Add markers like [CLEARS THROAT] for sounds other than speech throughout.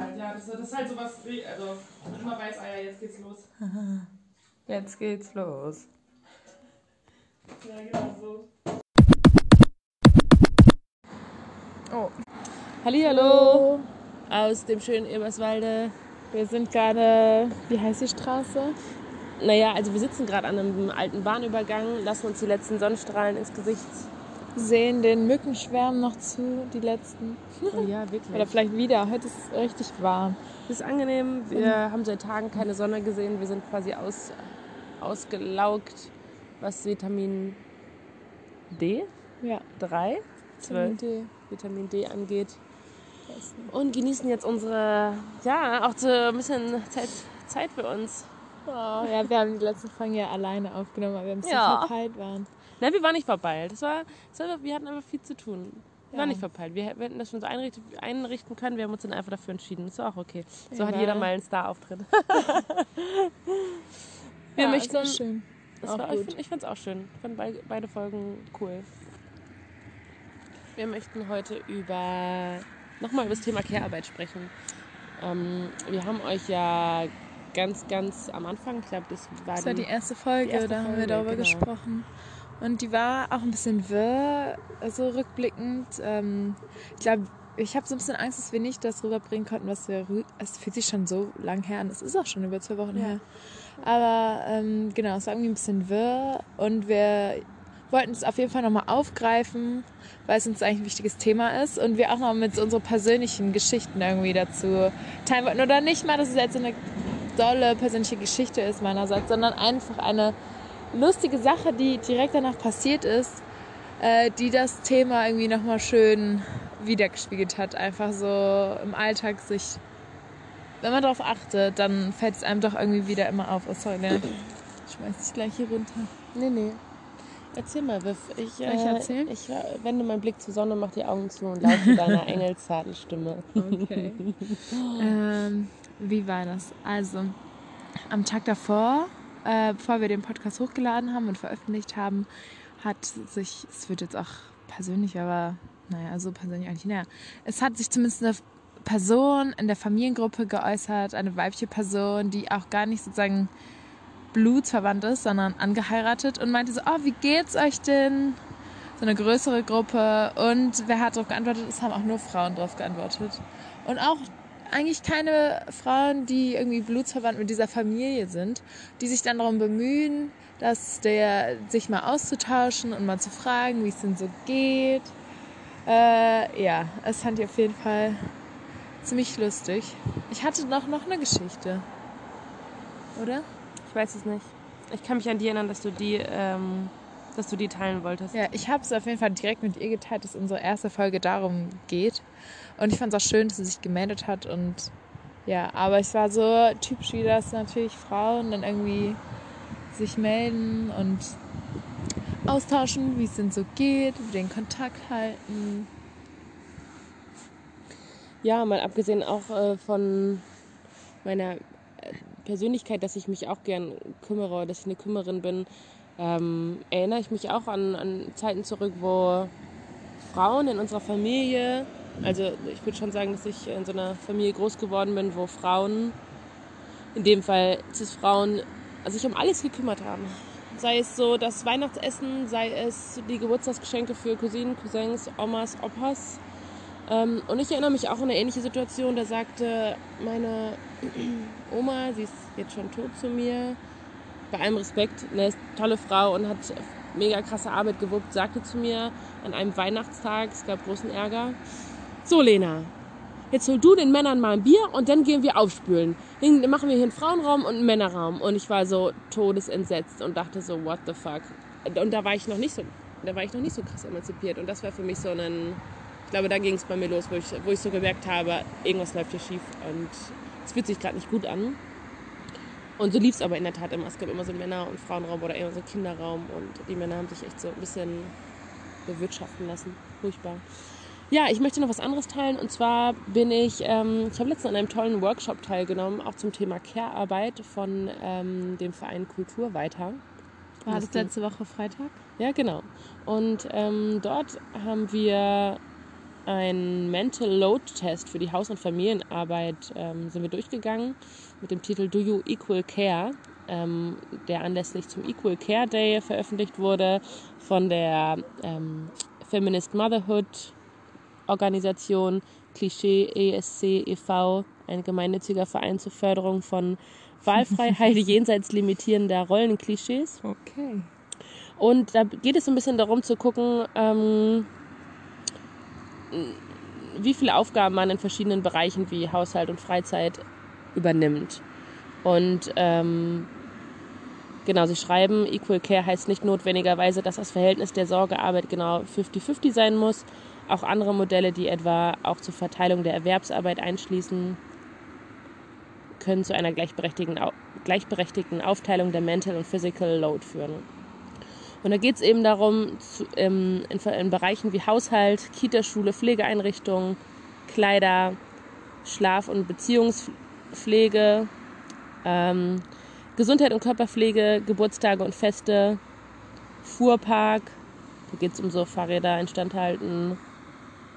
halt, ja. Das, das ist halt sowas, also immer weiß, ah ja, jetzt geht's los. [LAUGHS] Jetzt geht's los. Ja, genau so. Oh. Hallihallo aus dem schönen Eberswalde. Wir sind gerade, wie heißt die Straße? Naja, also wir sitzen gerade an einem alten Bahnübergang, lassen uns die letzten Sonnenstrahlen ins Gesicht. Sehen den Mückenschwärmen noch zu, die letzten. Oh ja, wirklich. Oder vielleicht wieder. Heute ist es richtig warm. Es ist angenehm. Wir haben seit Tagen keine Sonne gesehen. Wir sind quasi aus, ausgelaugt, was Vitamin D, Ja. 3, 12, Vitamin D. Vitamin D angeht. Und genießen jetzt unsere, ja, auch so ein bisschen Zeit, Zeit für uns. Oh, ja, wir haben die letzten Folgen ja alleine aufgenommen, weil wir ein bisschen Ja. verpeilt waren. Nein, wir waren nicht verpeilt. Das war, das war, wir hatten einfach viel zu tun. Wir Ja. waren nicht verpeilt. Wir, wir hätten das schon so einrichten, einrichten können. Wir haben uns dann einfach dafür entschieden. Das war auch okay. So Ja. hat jeder mal einen Star-Auftritt. wir [LAUGHS] ja, möchten. ist auch schön. Das war, ich ich fand es auch schön. Ich fand beide, beide Folgen cool. Wir möchten heute über nochmal über das Thema Care-Arbeit sprechen. Ähm, wir haben euch ja ganz, ganz am Anfang, ich glaube, das war, Das war die, die erste Folge, die erste da haben wir Folge, darüber genau. gesprochen. Und die war auch ein bisschen wirr, so rückblickend. Ähm, ich glaube, ich habe so ein bisschen Angst, dass wir nicht das rüberbringen konnten, was wir. Es fühlt sich schon so lang her an. Es ist auch schon über zwei Wochen Ja. her. Aber ähm, genau, es war irgendwie ein bisschen wirr. Und wir wollten es auf jeden Fall nochmal aufgreifen, weil es uns eigentlich ein wichtiges Thema ist. Und wir auch noch mit so unseren persönlichen Geschichten irgendwie dazu teilen wollten. Oder nicht mal, dass es jetzt so eine dolle persönliche Geschichte ist meinerseits, sondern einfach eine lustige Sache, die direkt danach passiert ist, äh, die das Thema irgendwie nochmal schön wiedergespiegelt hat. Einfach so im Alltag sich, wenn man darauf achtet, dann fällt es einem doch irgendwie wieder immer auf. Oh, sorry, ne? ich [CLEARS THROAT] schmeiß dich gleich hier runter. Nee, nee. Erzähl mal, Viv. Ich, Soll ich erzählen? Ich äh, wende meinen Blick zur Sonne, mach die Augen zu und lausche deiner [LAUGHS] engelzarten Stimme. Okay. [LAUGHS] ähm, wie war das? Also, am Tag davor, äh, bevor wir den Podcast hochgeladen haben und veröffentlicht haben, hat sich, es wird jetzt auch persönlich, aber naja, so persönlich eigentlich, naja, es hat sich zumindest eine Person in der Familiengruppe geäußert, eine weibliche Person, die auch gar nicht sozusagen blutsverwandt ist, sondern angeheiratet und meinte so, oh, wie geht's euch denn? So eine größere Gruppe und wer hat darauf geantwortet? Es haben auch nur Frauen darauf geantwortet. Und auch eigentlich keine Frauen, die irgendwie blutsverwandt mit dieser Familie sind, die sich dann darum bemühen, dass der sich mal auszutauschen und mal zu fragen, wie es denn so geht. Äh, ja, es fand ich auf jeden Fall ziemlich lustig. Ich hatte noch, noch eine Geschichte. Oder? Ich weiß es nicht. Ich kann mich an die erinnern, dass du die, ähm, dass du die teilen wolltest. Ja, ich habe es auf jeden Fall direkt mit ihr geteilt, dass unsere erste Folge darum geht. Und ich fand es auch schön, dass sie sich gemeldet hat. Und ja, aber es war so typisch, wie das natürlich Frauen dann irgendwie sich melden und austauschen, wie es denn so geht, wie den Kontakt halten. Ja, mal abgesehen auch äh, von meiner äh, Persönlichkeit, dass ich mich auch gern kümmere, dass ich eine Kümmerin bin, ähm, erinnere ich mich auch an, an Zeiten zurück, wo Frauen in unserer Familie, also ich würde schon sagen, dass ich in so einer Familie groß geworden bin, wo Frauen, in dem Fall Cis-Frauen, sich um alles gekümmert haben. Sei es so das Weihnachtsessen, sei es die Geburtstagsgeschenke für Cousinen, Cousins, Omas, Opas. Ähm, und ich erinnere mich auch an eine ähnliche Situation. Da sagte meine [CLEARS THROAT] Oma, sie ist jetzt schon tot zu mir, bei allem Respekt, eine tolle Frau und hat mega krasse Arbeit gewuppt, sagte zu mir an einem Weihnachtstag, es gab großen Ärger, so Lena, jetzt hol du den Männern mal ein Bier und dann gehen wir aufspülen. Dann machen wir hier einen Frauenraum und einen Männerraum. Und ich war so todesentsetzt und dachte so, what the fuck. Und da war ich noch nicht so, da war ich noch nicht so krass emanzipiert. Und das war für mich so ein, ich glaube, da ging es bei mir los, wo ich, wo ich so gemerkt habe, irgendwas läuft hier schief und es fühlt sich gerade nicht gut an. Und so lief es aber in der Tat immer. Es gab immer so einen Männer- und Frauenraum oder immer so einen Kinderraum und die Männer haben sich echt so ein bisschen bewirtschaften lassen. Furchtbar. Ja, ich möchte noch was anderes teilen und zwar bin ich, ähm, ich habe letztens an einem tollen Workshop teilgenommen, auch zum Thema Care-Arbeit von ähm, dem Verein Kultur weiter. War das letzte Woche Freitag? Ja, genau. Und ähm, dort haben wir einen Mental Load Test für die Haus- und Familienarbeit ähm, sind wir durchgegangen mit dem Titel Do You Equal Care, ähm, der anlässlich zum Equal Care Day veröffentlicht wurde von der ähm, Feminist Motherhood Organisation Klischee ESC e.V., ein gemeinnütziger Verein zur Förderung von Wahlfreiheit [LAUGHS] jenseits limitierender Rollenklischees. Okay. Und da geht es so ein bisschen darum zu gucken, ähm, wie viele Aufgaben man in verschiedenen Bereichen wie Haushalt und Freizeit übernimmt. Und ähm, genau, sie schreiben, Equal Care heißt nicht notwendigerweise, dass das Verhältnis der Sorgearbeit genau 50-50 sein muss. Auch andere Modelle, die etwa auch zur Verteilung der Erwerbsarbeit einschließen, können zu einer gleichberechtigten, gleichberechtigten Aufteilung der Mental und Physical Load führen. Und da geht es eben darum, zu, ähm, in, in, Bereichen wie Haushalt, Kitaschule, Pflegeeinrichtungen, Kleider, Schlaf- und Beziehungspflege, ähm, Gesundheit und Körperpflege, Geburtstage und Feste, Fuhrpark, da geht es um so Fahrräder instandhalten,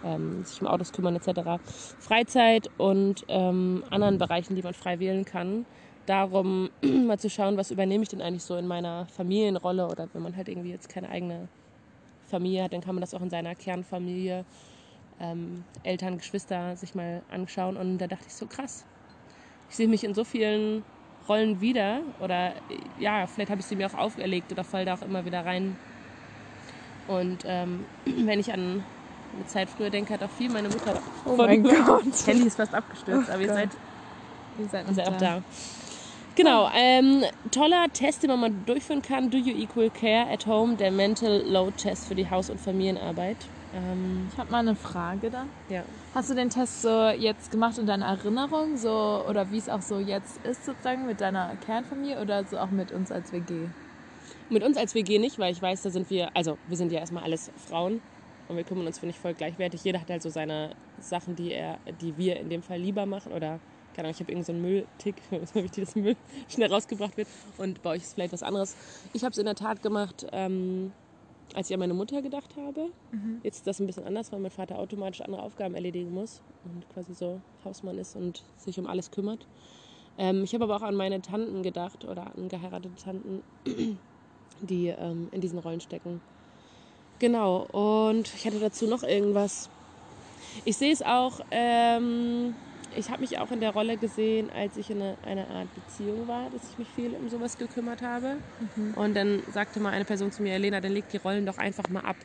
ähm, sich um Autos kümmern etc. Freizeit und ähm, anderen Bereichen, die man frei wählen kann darum, [CLEARS THROAT] mal zu schauen, was übernehme ich denn eigentlich so in meiner Familienrolle oder wenn man halt irgendwie jetzt keine eigene Familie hat, dann kann man das auch in seiner Kernfamilie, ähm, Eltern, Geschwister sich mal anschauen. Und da dachte ich so, krass, ich sehe mich in so vielen Rollen wieder oder ja, vielleicht habe ich sie mir auch auferlegt oder fall da auch immer wieder rein. Und ähm, [CLEARS THROAT] wenn ich an eine Zeit früher denke, hat auch viel meine Mutter. Oh mein Gott. [LAUGHS] Handy ist fast abgestürzt, Oh aber ihr Gott. seid, Ihr seid ihr seid noch auch da. Genau, ähm, toller Test, den man mal durchführen kann. Do you equal care at home? Der Mental Load Test für die Haus- und Familienarbeit. Ähm, Ich habe mal eine Frage dann. ja. Hast du den Test so jetzt gemacht in deiner Erinnerung, so oder wie es auch so jetzt ist sozusagen mit deiner Kernfamilie oder so auch mit uns als WG? Mit uns als WG nicht, weil ich weiß, da sind wir, also wir sind ja erstmal alles Frauen und wir kümmern uns, finde ich, voll gleichwertig. Jeder hat halt so seine Sachen, die er, die wir in dem Fall lieber machen oder keine Ahnung, ich habe irgend so einen Mülltick, ist wichtig, dass Müll schnell rausgebracht wird und bei euch ist vielleicht was anderes. Ich habe es in der Tat gemacht, ähm, als ich an meine Mutter gedacht habe. Jetzt ist das ein bisschen anders, weil mein Vater automatisch andere Aufgaben erledigen muss und quasi so Hausmann ist und sich um alles kümmert. Ähm, ich habe aber auch an meine Tanten gedacht oder an geheiratete Tanten, [CLEARS THROAT] die ähm, in diesen Rollen stecken. Genau, und ich hatte dazu noch irgendwas. Ich sehe es auch, ähm, ich habe mich auch in der Rolle gesehen, als ich in eine, einer Art Beziehung war, dass ich mich viel um sowas gekümmert habe. Und dann sagte mal eine Person zu mir, Elena, dann leg die Rollen doch einfach mal ab.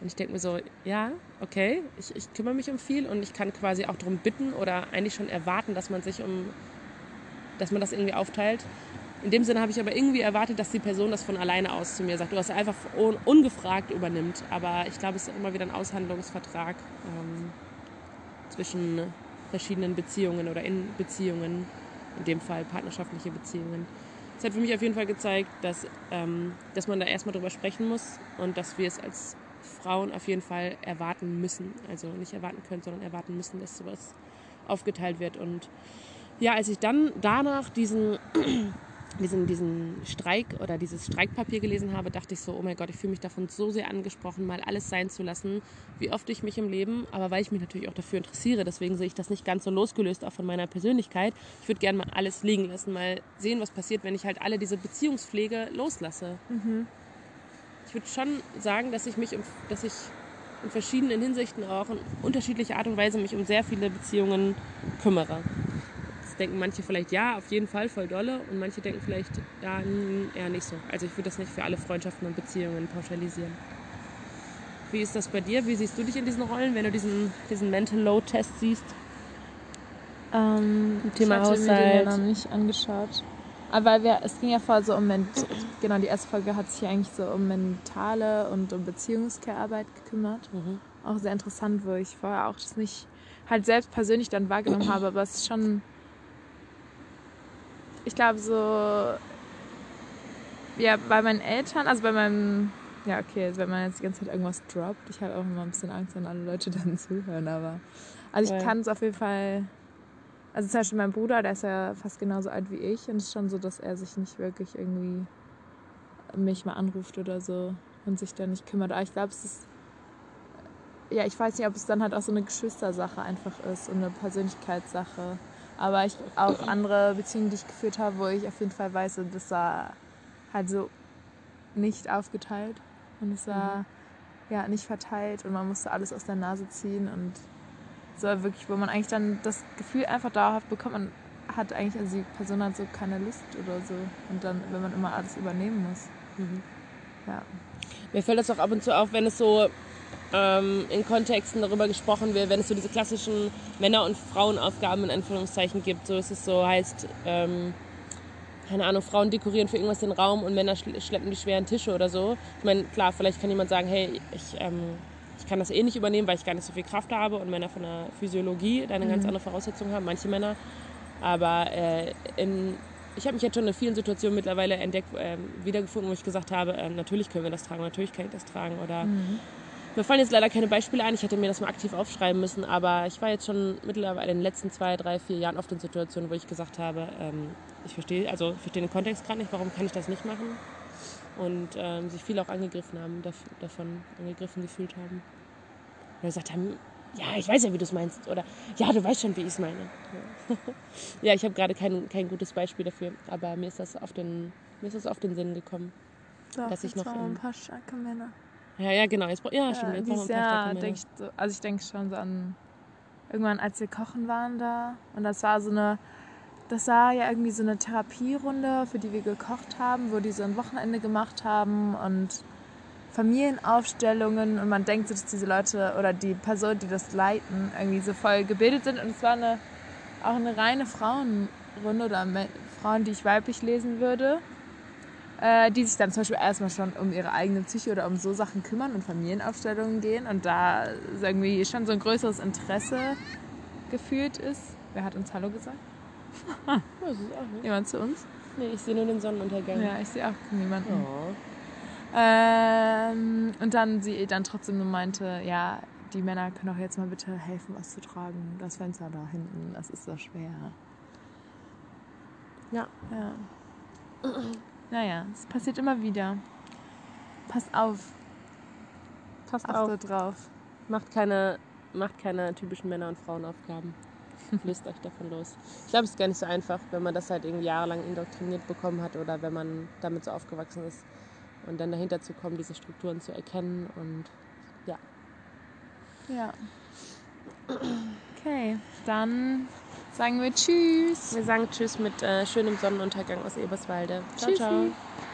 Und ich denke mir so, ja, okay, ich, ich kümmere mich um viel und ich kann quasi auch darum bitten oder eigentlich schon erwarten, dass man sich um, dass man das irgendwie aufteilt. In dem Sinne habe ich aber irgendwie erwartet, dass die Person das von alleine aus zu mir sagt, dass er einfach un ungefragt übernimmt. Aber ich glaube, es ist immer wieder ein Aushandlungsvertrag ähm, zwischen verschiedenen Beziehungen oder in Beziehungen, in dem Fall partnerschaftliche Beziehungen. Es hat für mich auf jeden Fall gezeigt, dass, ähm, dass man da erstmal drüber sprechen muss und dass wir es als Frauen auf jeden Fall erwarten müssen. Also nicht erwarten können, sondern erwarten müssen, dass sowas aufgeteilt wird. Und ja, als ich dann danach diesen, diesen, diesen Streik oder dieses Streikpapier gelesen habe, dachte ich so, oh mein Gott, ich fühle mich davon so sehr angesprochen, mal alles sein zu lassen, wie oft ich mich im Leben, aber weil ich mich natürlich auch dafür interessiere, deswegen sehe ich das nicht ganz so losgelöst auch von meiner Persönlichkeit. Ich würde gerne mal alles liegen lassen, mal sehen, was passiert, wenn ich halt alle diese Beziehungspflege loslasse. Ich würde schon sagen, dass ich mich, um, dass ich in verschiedenen Hinsichten auch in unterschiedlicher Art und Weise mich um sehr viele Beziehungen kümmere. Denken manche vielleicht ja, auf jeden Fall voll dolle und manche denken vielleicht ja, n- eher nicht so. Also ich würde das nicht für alle Freundschaften und Beziehungen pauschalisieren. Wie ist das bei dir? Wie siehst du dich in diesen Rollen, wenn du diesen, diesen Mental Load Test siehst? Ähm, Thema ich hatte mir den Haushalt. ja noch nicht angeschaut. Aber weil wir, es ging ja vorher so um, ment genau, die erste Folge hat sich eigentlich so um mentale und um Beziehungskehrarbeit gekümmert. Mhm. Auch sehr interessant, wo ich vorher auch das nicht halt selbst persönlich dann wahrgenommen habe, aber es ist schon, ich glaube so, ja, bei meinen Eltern, also bei meinem, ja okay, also wenn man jetzt die ganze Zeit irgendwas droppt, ich habe auch immer ein bisschen Angst, wenn alle Leute [LAUGHS] dann zuhören, aber also ich kann es auf jeden Fall, also zum Beispiel mein Bruder, der ist ja fast genauso alt wie ich und es ist schon so, dass er sich nicht wirklich irgendwie mich mal anruft oder so und sich da nicht kümmert. Aber ich glaube, es ist ja, ich weiß nicht, ob es dann halt auch so eine Geschwistersache einfach ist und eine Persönlichkeitssache. Aber ich auch andere Beziehungen, die ich geführt habe, wo ich auf jeden Fall weiß, das war halt so nicht aufgeteilt und es war ja nicht verteilt und man musste alles aus der Nase ziehen und so wirklich, wo man eigentlich dann das Gefühl einfach dauerhaft bekommt, man hat eigentlich, also die Person hat so keine Lust oder so und dann, wenn man immer alles übernehmen muss. Ja. Mir fällt das auch ab und zu auf, wenn es so ähm, in Kontexten darüber gesprochen wird, wenn es so diese klassischen Männer- und Frauenaufgaben in Anführungszeichen gibt. So ist es so, heißt, ähm, keine Ahnung, Frauen dekorieren für irgendwas den Raum und Männer schl- schleppen die schweren Tische oder so. Ich meine, klar, vielleicht kann jemand sagen, hey, ich, ähm, ich kann das eh nicht übernehmen, weil ich gar nicht so viel Kraft habe und Männer von der Physiologie da eine ganz andere Voraussetzung haben, manche Männer. Aber äh, in, ich habe mich jetzt schon in vielen Situationen mittlerweile entdeckt, ähm, wiedergefunden, wo ich gesagt habe, ähm, natürlich können wir das tragen, natürlich kann ich das tragen. Oder mir fallen jetzt leider keine Beispiele ein, ich hätte mir das mal aktiv aufschreiben müssen, aber ich war jetzt schon mittlerweile in den letzten zwei, drei, vier Jahren oft in Situationen, wo ich gesagt habe, ähm, ich verstehe, also verstehe den Kontext gerade nicht, warum kann ich das nicht machen? Und ähm, sich viele auch angegriffen haben, dav- davon angegriffen gefühlt haben. Oder gesagt haben, ja, ich weiß ja, wie du es meinst. Oder ja, du weißt schon, wie ich es meine. Ja, [LAUGHS] ja ich habe gerade kein, kein gutes Beispiel dafür, aber mir ist das auf den, mir ist das auf den Sinn gekommen. Doch, Dass ich noch waren ein paar starke Männer. Ja, ja, genau. Jetzt, ja, stimmt. Ja, Jetzt brauchen dieses Jahr denke ich so, also ich denke schon so an irgendwann, als wir kochen waren da und das war so eine, das war ja irgendwie so eine Therapierunde, für die wir gekocht haben, wo die so ein Wochenende gemacht haben und Familienaufstellungen und man denkt so, dass diese Leute oder die Personen, die das leiten, irgendwie so voll gebildet sind und es war eine, auch eine reine Frauenrunde oder Frauen, die ich weiblich lesen würde äh, die sich dann zum Beispiel erstmal schon um ihre eigene Psyche oder um so Sachen kümmern und Familienaufstellungen gehen und da irgendwie schon so ein größeres Interesse gefühlt ist. Wer hat uns Hallo gesagt? [LAUGHS] Das ist auch nicht. Jemand zu uns? Nee, ich sehe nur den Sonnenuntergang. Ja, ich sehe auch niemanden. Oh. Ähm, und dann sie dann trotzdem nur meinte, ja, die Männer können doch jetzt mal bitte helfen, was zu tragen. Das Fenster da hinten, das ist so schwer. Ja. Ja. [LAUGHS] Naja, es passiert immer wieder. Passt auf, Passt auf. drauf. Macht keine, macht keine typischen Männer- und Frauenaufgaben. [LAUGHS] Löst euch davon los. Ich glaube, es ist gar nicht so einfach, wenn man das halt irgendwie jahrelang indoktriniert bekommen hat oder wenn man damit so aufgewachsen ist. Und dann dahinter zu kommen, diese Strukturen zu erkennen und ja. Ja. Okay, dann sagen wir Tschüss. Wir sagen Tschüss mit äh, schönem Sonnenuntergang aus Eberswalde. Ciao, Tschüssi. ciao.